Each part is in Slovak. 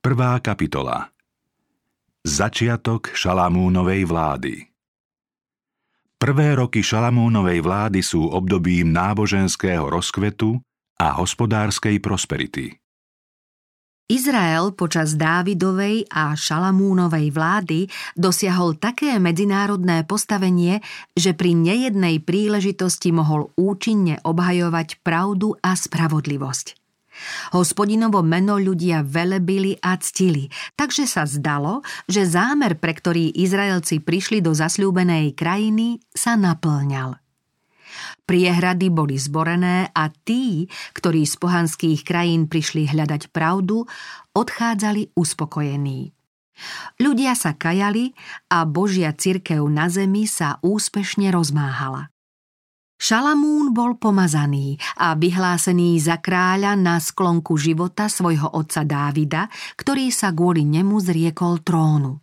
Prvá kapitola Začiatok Šalamúnovej vlády Prvé roky Šalamúnovej vlády sú obdobím náboženského rozkvetu a hospodárskej prosperity. Izrael počas Dávidovej a Šalamúnovej vlády dosiahol také medzinárodné postavenie, že pri nejednej príležitosti mohol účinne obhajovať pravdu a spravodlivosť. Hospodinovo meno ľudia velebili a ctili, takže sa zdalo, že zámer, pre ktorý Izraelci prišli do zasľúbenej krajiny, sa naplňal. Priehrady boli zborené a tí, ktorí z pohanských krajín prišli hľadať pravdu, odchádzali uspokojení. Ľudia sa kajali a Božia cirkev na zemi sa úspešne rozmáhala. Šalamún bol pomazaný a vyhlásený za kráľa na sklonku života svojho otca Dávida, ktorý sa kvôli nemu zriekol trónu.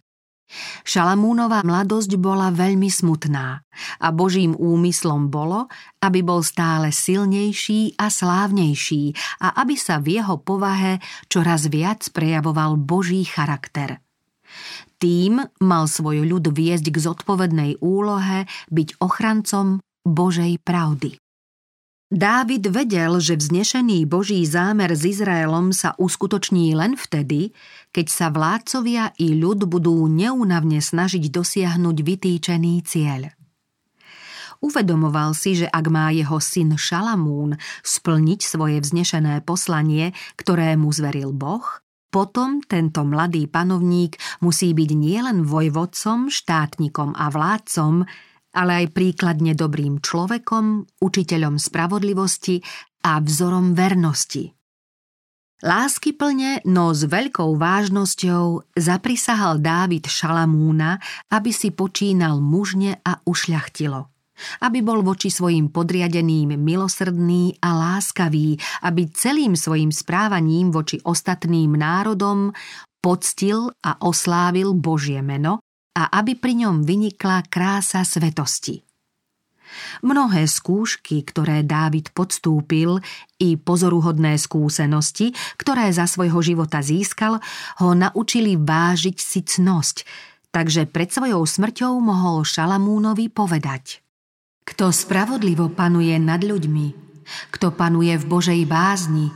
Šalamúnová mladosť bola veľmi smutná a Božím úmyslom bolo, aby bol stále silnejší a slávnejší a aby sa v jeho povahe čoraz viac prejavoval Boží charakter. Tým mal svoj ľud viesť k zodpovednej úlohe byť ochrancom Božej pravdy. Dávid vedel, že vznešený Boží zámer s Izraelom sa uskutoční len vtedy, keď sa vládcovia i ľud budú neúnavne snažiť dosiahnuť vytýčený cieľ. Uvedomoval si, že ak má jeho syn Šalamún splniť svoje vznešené poslanie, ktoré mu zveril Boh, potom tento mladý panovník musí byť nielen vojvodcom, štátnikom a vládcom, ale aj príkladne dobrým človekom, učiteľom spravodlivosti a vzorom vernosti. Lásky plne, no s veľkou vážnosťou zaprisahal Dávid Šalamúna, aby si počínal mužne a ušľachtilo. Aby bol voči svojim podriadeným milosrdný a láskavý, aby celým svojim správaním voči ostatným národom poctil a oslávil Božie meno a aby pri ňom vynikla krása svetosti. Mnohé skúšky, ktoré Dávid podstúpil, i pozoruhodné skúsenosti, ktoré za svojho života získal, ho naučili vážiť si cnosť, takže pred svojou smrťou mohol Šalamúnovi povedať Kto spravodlivo panuje nad ľuďmi, kto panuje v Božej bázni,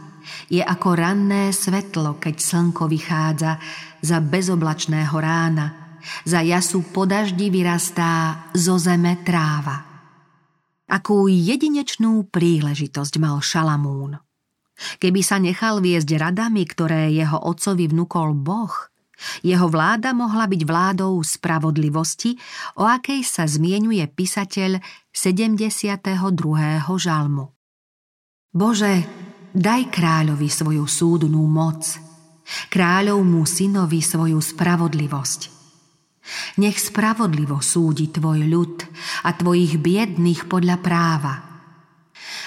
je ako ranné svetlo, keď slnko vychádza za bezoblačného rána – za jasu po daždi vyrastá zo zeme tráva. Akú jedinečnú príležitosť mal Šalamún. Keby sa nechal viesť radami, ktoré jeho otcovi vnúkol Boh, jeho vláda mohla byť vládou spravodlivosti, o akej sa zmienuje písateľ 72. žalmu. Bože, daj kráľovi svoju súdnú moc, kráľovmu synovi svoju spravodlivosť. Nech spravodlivo súdi tvoj ľud a tvojich biedných podľa práva.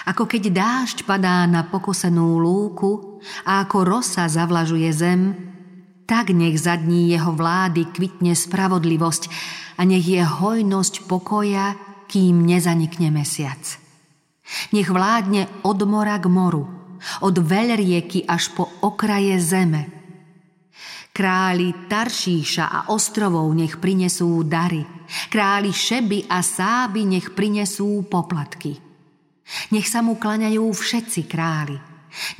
Ako keď dážď padá na pokosenú lúku a ako rosa zavlažuje zem, tak nech za dní jeho vlády kvitne spravodlivosť a nech je hojnosť pokoja, kým nezanikne mesiac. Nech vládne od mora k moru, od veľrieky až po okraje zeme – Králi Taršíša a ostrovov nech prinesú dary. Králi Šeby a Sáby nech prinesú poplatky. Nech sa mu klaňajú všetci králi.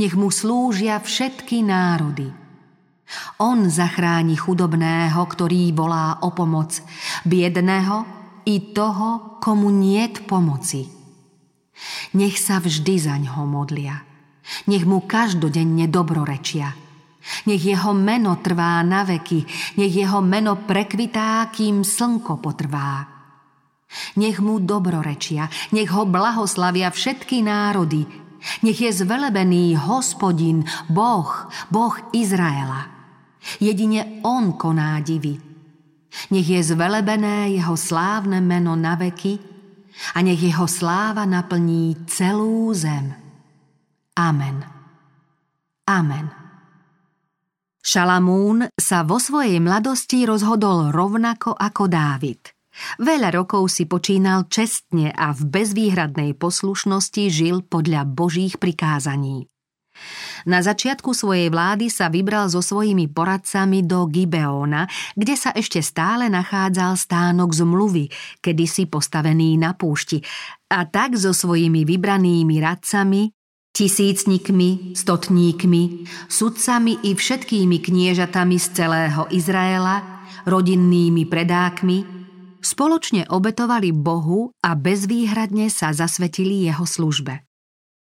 Nech mu slúžia všetky národy. On zachráni chudobného, ktorý volá o pomoc, biedného i toho, komu niet pomoci. Nech sa vždy za ňo modlia. Nech mu každodenne dobrorečia – nech jeho meno trvá na veky, nech jeho meno prekvitá, kým slnko potrvá. Nech mu dobrorečia, nech ho blahoslavia všetky národy, nech je zvelebený hospodin, Boh, Boh Izraela. Jedine On koná divy. Nech je zvelebené jeho slávne meno na veky a nech jeho sláva naplní celú zem. Amen. Amen. Šalamún sa vo svojej mladosti rozhodol rovnako ako Dávid. Veľa rokov si počínal čestne a v bezvýhradnej poslušnosti žil podľa Božích prikázaní. Na začiatku svojej vlády sa vybral so svojimi poradcami do Gibeona, kde sa ešte stále nachádzal stánok zmluvy, kedysi postavený na púšti, a tak so svojimi vybranými radcami, tisícnikmi, stotníkmi, sudcami i všetkými kniežatami z celého Izraela, rodinnými predákmi, spoločne obetovali Bohu a bezvýhradne sa zasvetili jeho službe.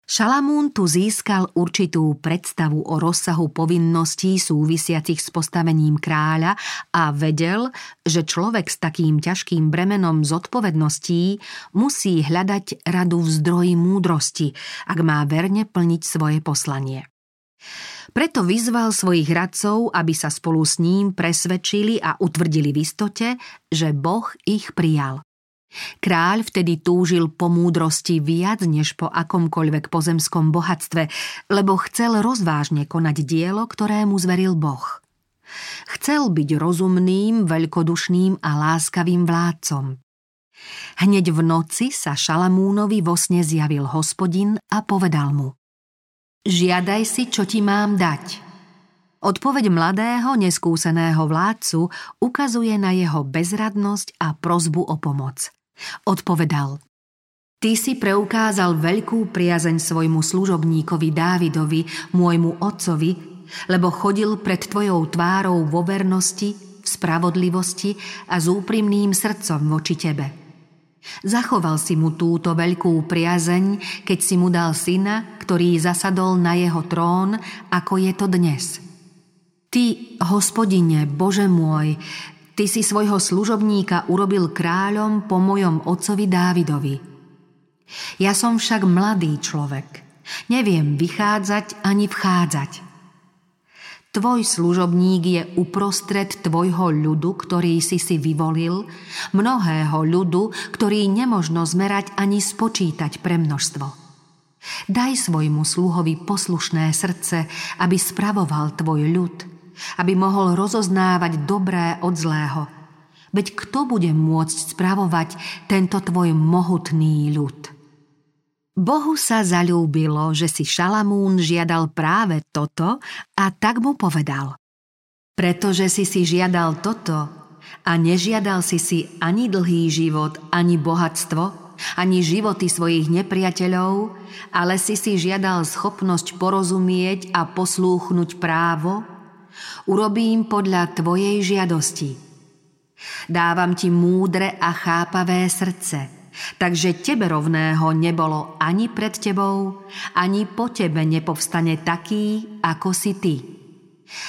Šalamún tu získal určitú predstavu o rozsahu povinností súvisiacich s postavením kráľa a vedel, že človek s takým ťažkým bremenom zodpovedností musí hľadať radu v zdroji múdrosti, ak má verne plniť svoje poslanie. Preto vyzval svojich radcov, aby sa spolu s ním presvedčili a utvrdili v istote, že Boh ich prijal. Kráľ vtedy túžil po múdrosti viac než po akomkoľvek pozemskom bohatstve, lebo chcel rozvážne konať dielo, ktoré mu zveril Boh. Chcel byť rozumným, veľkodušným a láskavým vládcom. Hneď v noci sa Šalamúnovi vo sne zjavil hospodin a povedal mu Žiadaj si, čo ti mám dať. Odpoveď mladého, neskúseného vládcu ukazuje na jeho bezradnosť a prozbu o pomoc. Odpovedal Ty si preukázal veľkú priazeň svojmu služobníkovi Dávidovi, môjmu otcovi, lebo chodil pred tvojou tvárou vo vernosti, v spravodlivosti a s úprimným srdcom voči tebe. Zachoval si mu túto veľkú priazeň, keď si mu dal syna, ktorý zasadol na jeho trón, ako je to dnes. Ty, hospodine, Bože môj, Ty si svojho služobníka urobil kráľom po mojom otcovi Dávidovi. Ja som však mladý človek. Neviem vychádzať ani vchádzať. Tvoj služobník je uprostred tvojho ľudu, ktorý si si vyvolil, mnohého ľudu, ktorý nemožno zmerať ani spočítať pre množstvo. Daj svojmu sluhovi poslušné srdce, aby spravoval tvoj ľud – aby mohol rozoznávať dobré od zlého. Veď kto bude môcť spravovať tento tvoj mohutný ľud? Bohu sa zalúbilo, že si Šalamún žiadal práve toto a tak mu povedal. Pretože si si žiadal toto a nežiadal si si ani dlhý život, ani bohatstvo, ani životy svojich nepriateľov, ale si si žiadal schopnosť porozumieť a poslúchnuť právo, Urobím podľa tvojej žiadosti. Dávam ti múdre a chápavé srdce, takže tebe rovného nebolo ani pred tebou, ani po tebe nepovstane taký, ako si ty.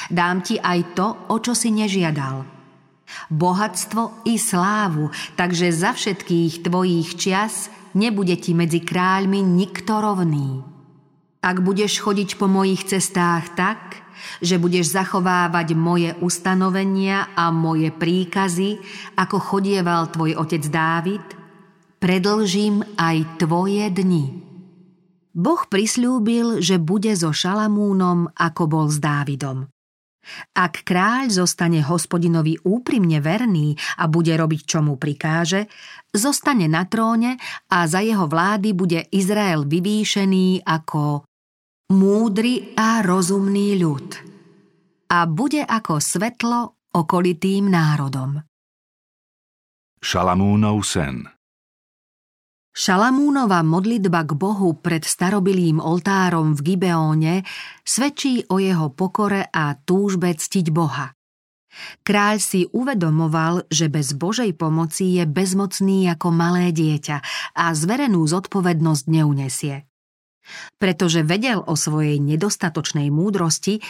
Dám ti aj to, o čo si nežiadal. Bohatstvo i slávu, takže za všetkých tvojich čias nebude ti medzi kráľmi nikto rovný. Ak budeš chodiť po mojich cestách tak, že budeš zachovávať moje ustanovenia a moje príkazy, ako chodieval tvoj otec Dávid, predlžím aj tvoje dni. Boh prislúbil, že bude so Šalamúnom, ako bol s Dávidom. Ak kráľ zostane hospodinovi úprimne verný a bude robiť, čo mu prikáže, zostane na tróne a za jeho vlády bude Izrael vyvýšený ako múdry a rozumný ľud a bude ako svetlo okolitým národom. Šalamúnov sen Šalamúnova modlitba k Bohu pred starobilým oltárom v Gibeóne svedčí o jeho pokore a túžbe ctiť Boha. Kráľ si uvedomoval, že bez Božej pomoci je bezmocný ako malé dieťa a zverenú zodpovednosť neunesie. Pretože vedel o svojej nedostatočnej múdrosti,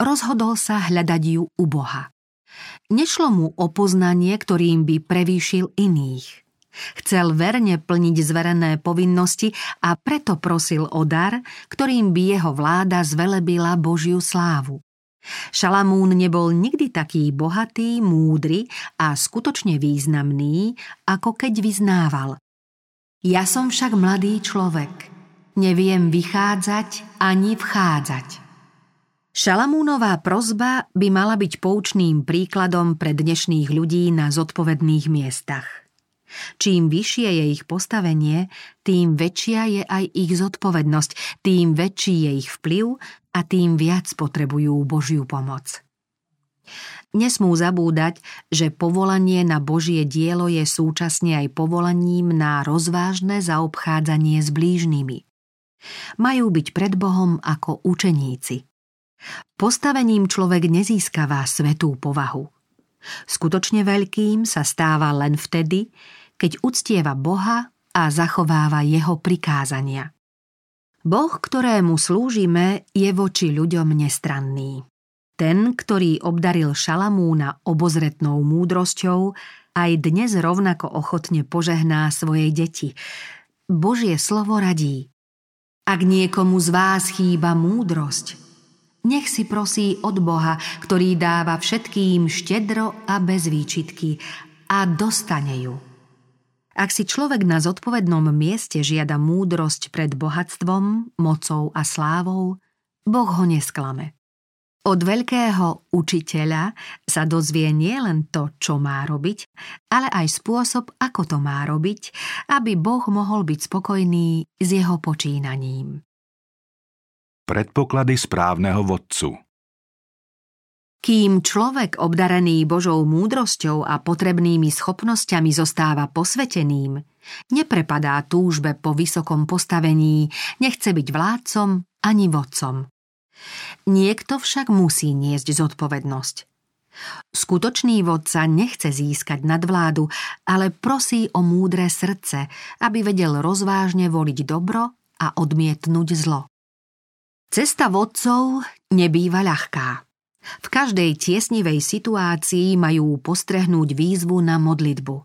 rozhodol sa hľadať ju u Boha. Nešlo mu o poznanie, ktorým by prevýšil iných. Chcel verne plniť zverené povinnosti a preto prosil o dar, ktorým by jeho vláda zvelebila Božiu slávu. Šalamún nebol nikdy taký bohatý, múdry a skutočne významný, ako keď vyznával. Ja som však mladý človek – Neviem vychádzať ani vchádzať. Šalamúnová prozba by mala byť poučným príkladom pre dnešných ľudí na zodpovedných miestach. Čím vyššie je ich postavenie, tým väčšia je aj ich zodpovednosť, tým väčší je ich vplyv a tým viac potrebujú Božiu pomoc. Nesmú zabúdať, že povolanie na Božie dielo je súčasne aj povolaním na rozvážne zaobchádzanie s blížnymi. Majú byť pred Bohom ako učeníci. Postavením človek nezískava svetú povahu. Skutočne veľkým sa stáva len vtedy, keď uctieva Boha a zachováva jeho prikázania. Boh, ktorému slúžime, je voči ľuďom nestranný. Ten, ktorý obdaril Šalamúna obozretnou múdrosťou, aj dnes rovnako ochotne požehná svojej deti. Božie slovo radí. Ak niekomu z vás chýba múdrosť, nech si prosí od Boha, ktorý dáva všetkým štedro a bez výčitky a dostane ju. Ak si človek na zodpovednom mieste žiada múdrosť pred bohatstvom, mocou a slávou, Boh ho nesklame. Od veľkého učiteľa sa dozvie nielen to, čo má robiť, ale aj spôsob, ako to má robiť, aby Boh mohol byť spokojný s jeho počínaním. Predpoklady správneho vodcu kým človek obdarený Božou múdrosťou a potrebnými schopnosťami zostáva posveteným, neprepadá túžbe po vysokom postavení, nechce byť vládcom ani vodcom. Niekto však musí niesť zodpovednosť. Skutočný vodca nechce získať nadvládu, ale prosí o múdre srdce, aby vedel rozvážne voliť dobro a odmietnúť zlo. Cesta vodcov nebýva ľahká. V každej tiesnivej situácii majú postrehnúť výzvu na modlitbu.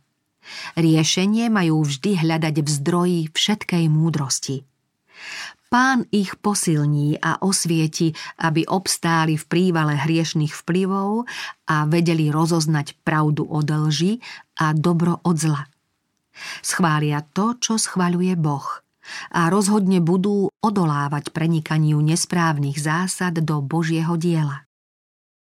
Riešenie majú vždy hľadať v zdroji všetkej múdrosti. Pán ich posilní a osvieti, aby obstáli v prívale hriešných vplyvov a vedeli rozoznať pravdu od lži a dobro od zla. Schvália to, čo schvaľuje Boh a rozhodne budú odolávať prenikaniu nesprávnych zásad do Božieho diela.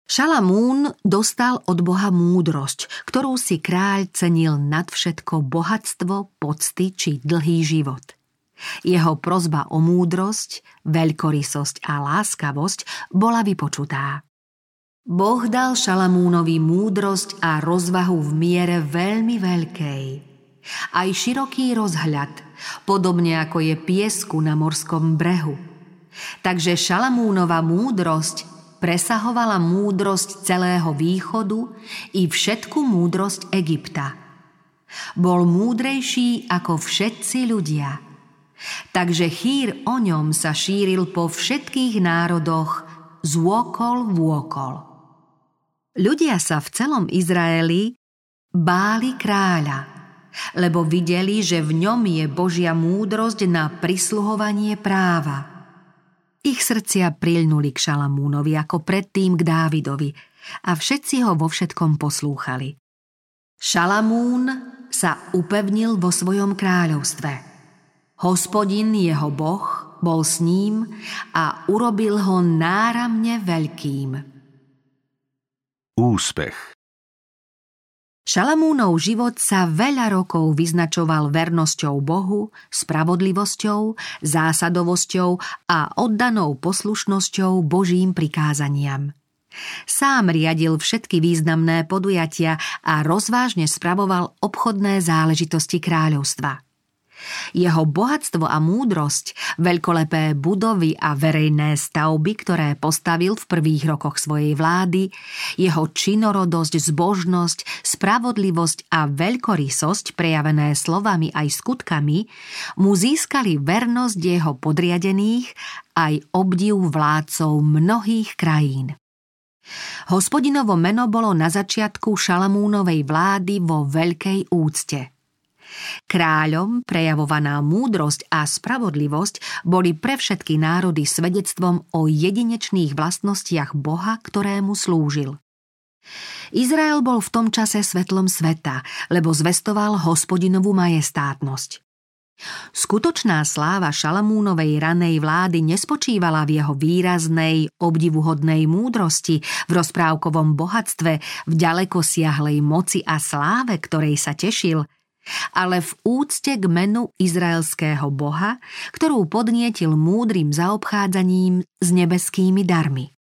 Šalamún dostal od Boha múdrosť, ktorú si kráľ cenil nad všetko bohatstvo, pocty či dlhý život – jeho prozba o múdrosť, veľkorysosť a láskavosť bola vypočutá. Boh dal Šalamúnovi múdrosť a rozvahu v miere veľmi veľkej. Aj široký rozhľad, podobne ako je piesku na morskom brehu. Takže Šalamúnova múdrosť presahovala múdrosť celého východu i všetku múdrosť Egypta. Bol múdrejší ako všetci ľudia – Takže chýr o ňom sa šíril po všetkých národoch z úokol v úokol. Ľudia sa v celom Izraeli báli kráľa, lebo videli, že v ňom je Božia múdrosť na prisluhovanie práva. Ich srdcia prilnuli k Šalamúnovi ako predtým k Dávidovi a všetci ho vo všetkom poslúchali. Šalamún sa upevnil vo svojom kráľovstve – Hospodin jeho boh bol s ním a urobil ho náramne veľkým. Úspech Šalamúnov život sa veľa rokov vyznačoval vernosťou Bohu, spravodlivosťou, zásadovosťou a oddanou poslušnosťou Božím prikázaniam. Sám riadil všetky významné podujatia a rozvážne spravoval obchodné záležitosti kráľovstva – jeho bohatstvo a múdrosť, veľkolepé budovy a verejné stavby, ktoré postavil v prvých rokoch svojej vlády, jeho činorodosť, zbožnosť, spravodlivosť a veľkorysosť prejavené slovami aj skutkami mu získali vernosť jeho podriadených aj obdiv vládcov mnohých krajín. Hospodinovo meno bolo na začiatku Šalamúnovej vlády vo veľkej úcte – Kráľom prejavovaná múdrosť a spravodlivosť boli pre všetky národy svedectvom o jedinečných vlastnostiach Boha, ktorému slúžil. Izrael bol v tom čase svetlom sveta, lebo zvestoval hospodinovú majestátnosť. Skutočná sláva Šalamúnovej ranej vlády nespočívala v jeho výraznej, obdivuhodnej múdrosti, v rozprávkovom bohatstve, v ďaleko siahlej moci a sláve, ktorej sa tešil – ale v úcte k menu izraelského boha, ktorú podnietil múdrym zaobchádzaním s nebeskými darmi.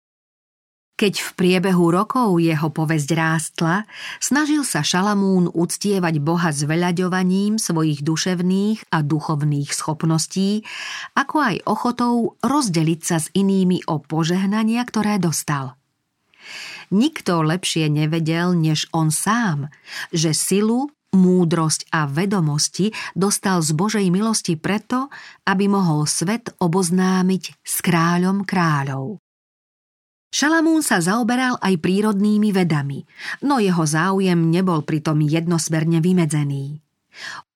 Keď v priebehu rokov jeho povesť rástla, snažil sa Šalamún uctievať Boha s veľaďovaním svojich duševných a duchovných schopností, ako aj ochotou rozdeliť sa s inými o požehnania, ktoré dostal. Nikto lepšie nevedel, než on sám, že silu, múdrosť a vedomosti dostal z Božej milosti preto, aby mohol svet oboznámiť s kráľom kráľov. Šalamún sa zaoberal aj prírodnými vedami, no jeho záujem nebol pritom jednosmerne vymedzený.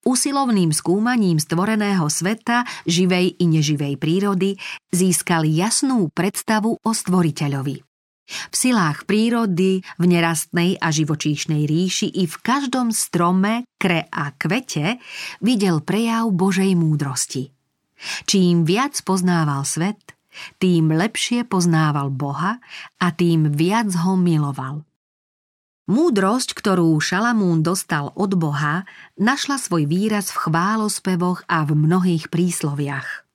Usilovným skúmaním stvoreného sveta, živej i neživej prírody, získal jasnú predstavu o stvoriteľovi. V silách prírody, v nerastnej a živočíšnej ríši i v každom strome, kre a kvete videl prejav Božej múdrosti. Čím viac poznával svet, tým lepšie poznával Boha a tým viac ho miloval. Múdrosť, ktorú Šalamún dostal od Boha, našla svoj výraz v chválospevoch a v mnohých prísloviach.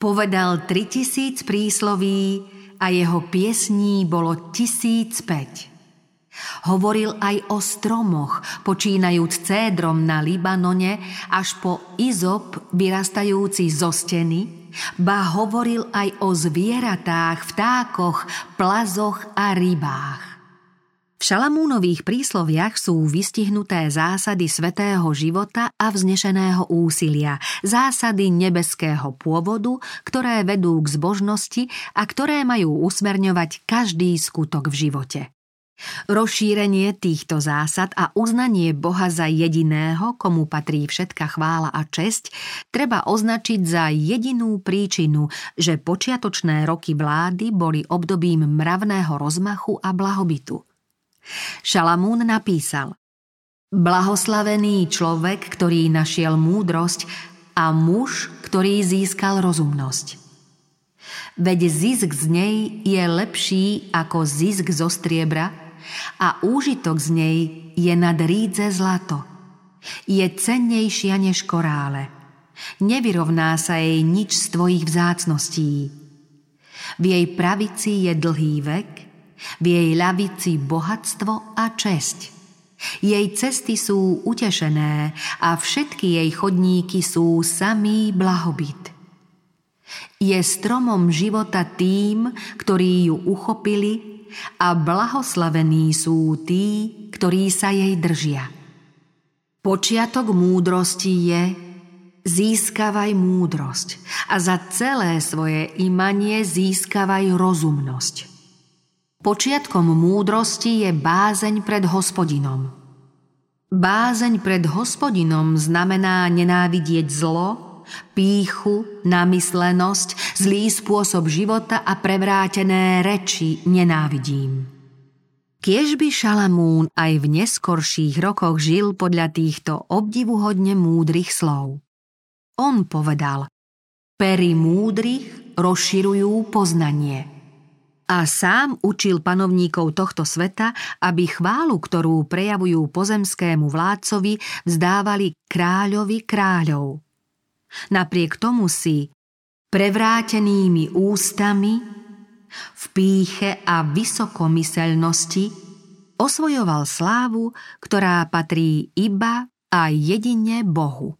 Povedal 3000 prísloví a jeho piesní bolo tisíc päť. Hovoril aj o stromoch, počínajúc cédrom na Libanone až po izop vyrastajúci zo steny, ba hovoril aj o zvieratách, vtákoch, plazoch a rybách. Šalamúnových prísloviach sú vystihnuté zásady svetého života a vznešeného úsilia, zásady nebeského pôvodu, ktoré vedú k zbožnosti a ktoré majú usmerňovať každý skutok v živote. Rozšírenie týchto zásad a uznanie Boha za jediného, komu patrí všetka chvála a česť, treba označiť za jedinú príčinu, že počiatočné roky vlády boli obdobím mravného rozmachu a blahobytu. Šalamún napísal Blahoslavený človek, ktorý našiel múdrosť a muž, ktorý získal rozumnosť. Veď zisk z nej je lepší ako zisk zo striebra, a úžitok z nej je nad rídze zlato. Je cennejšia než korále. Nevyrovná sa jej nič z tvojich vzácností. V jej pravici je dlhý vek, v jej ľavici bohatstvo a česť. Jej cesty sú utešené a všetky jej chodníky sú samý blahobyt. Je stromom života tým, ktorí ju uchopili a blahoslavení sú tí, ktorí sa jej držia. Počiatok múdrosti je získavaj múdrosť a za celé svoje imanie získavaj rozumnosť. Počiatkom múdrosti je bázeň pred hospodinom. Bázeň pred hospodinom znamená nenávidieť zlo, píchu, namyslenosť, zlý spôsob života a prevrátené reči nenávidím. Kiež by Šalamún aj v neskorších rokoch žil podľa týchto obdivuhodne múdrych slov. On povedal, pery múdrych rozširujú poznanie. A sám učil panovníkov tohto sveta, aby chválu, ktorú prejavujú pozemskému vládcovi, vzdávali kráľovi kráľov. Napriek tomu si prevrátenými ústami, v píche a vysokomyselnosti osvojoval slávu, ktorá patrí iba a jedine Bohu.